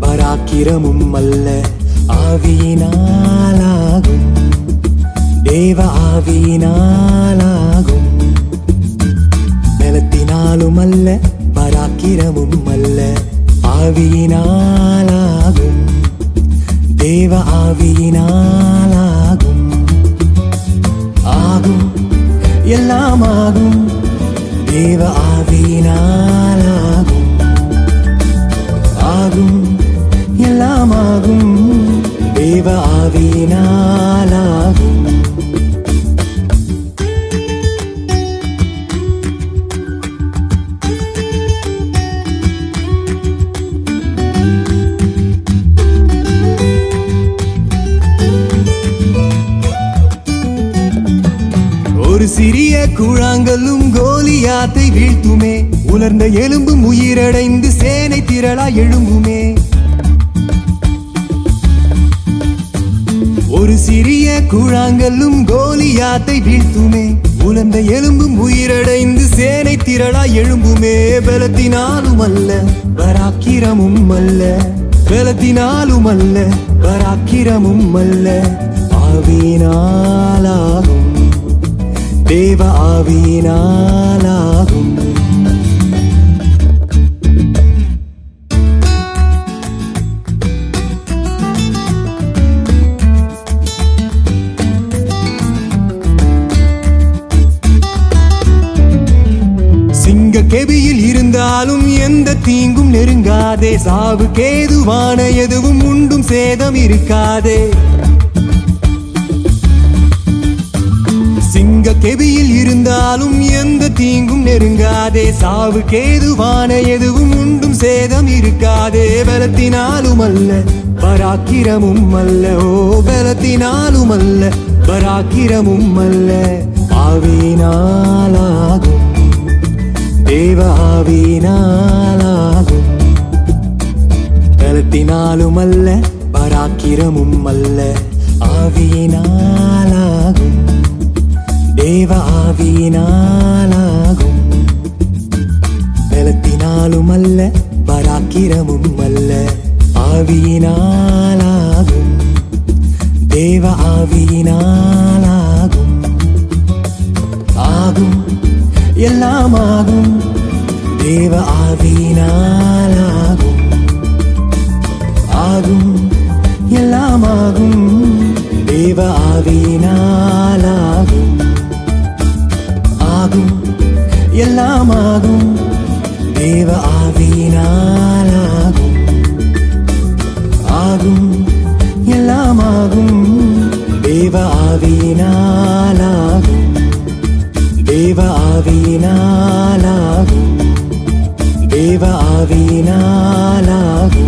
பராக்கிரமும் அல்ல. ஆவியினாலாகும். தேவ ஆவியினாலாகும். பலத்தினாலும் அல்ல பராக்கிரமும் அல்ல. ஆவியினாலாகும். தேவ ஆவியினாலாகும். ஆகும். எல்லாம் ஆகும் தேவ ஆவியினாலாகும் ஆகும் எல்லாம் ஆகும். தேவ ஆவியினாலாகும். ஒரு சிறிய குழாங்கல்லும் கோலியாத்தை வீழ்த்துமே. உலர்ந்த எலும்பும் உயிரடைந்து சேனை திரளா எழும்புமே. ஒரு சிறிய குழாங்கல்லும் கோலியாத்தை வீழ்த்துமே. உலர்ந்த எலும்பும் உயிரடைந்து சேனை திரளா எழும்புமே. பலத்தினாலும் அல்ல பராக்கிரமும் அல்ல. பலத்தினாலும் அல்ல பராக்கிரமும் அல்ல. ஆவினாலாகும் தேவ ஆவியினாலாகும் கெபியில் இருந்தாலும் எந்த தீங்கும் நெருங்காதே. சாவு கேதுவான எதுவும் உண்டும் சேதம் இருக்காதே. சிங்க கெபியில் இருந்தாலும் எந்த தீங்கும் நெருங்காதே. சாவு கேதுவான எதுவும் உண்டும் சேதம் இருக்காதே. பலத்தினாலும் அல்ல பராக்கிரமும் அல்ல. ஓ பலத்தினாலும் அல்ல பராக்கிரமும் அல்ல. ஆவேனா தேவ ஆவினாலாகும் அல்ல பராக்கிரமும் அல்ல. ஆவியினாலாகும். தேவ ஆவியினாலாகும். பலத்தினாலும் அல்ல பராக்கிரமும் அல்ல. ஆவியினாலாகும். தேவ ஆவியினாலாகும். ஆகும். எல்லாம் ஆகும் தேவ ஆவினாலாகும் ஆகும் எல்லாம் ஆகும் தேவ ஆவினாலாகும் ஆகும் எல்லாம் ஆகும் தேவ ஆவினாலாகும் ஆகும் எல்லாம் ஆகும் தேவ ஆவினாலாகும் தேவ ஆவியினாலாகும் தேவ ஆவியினாலாகும்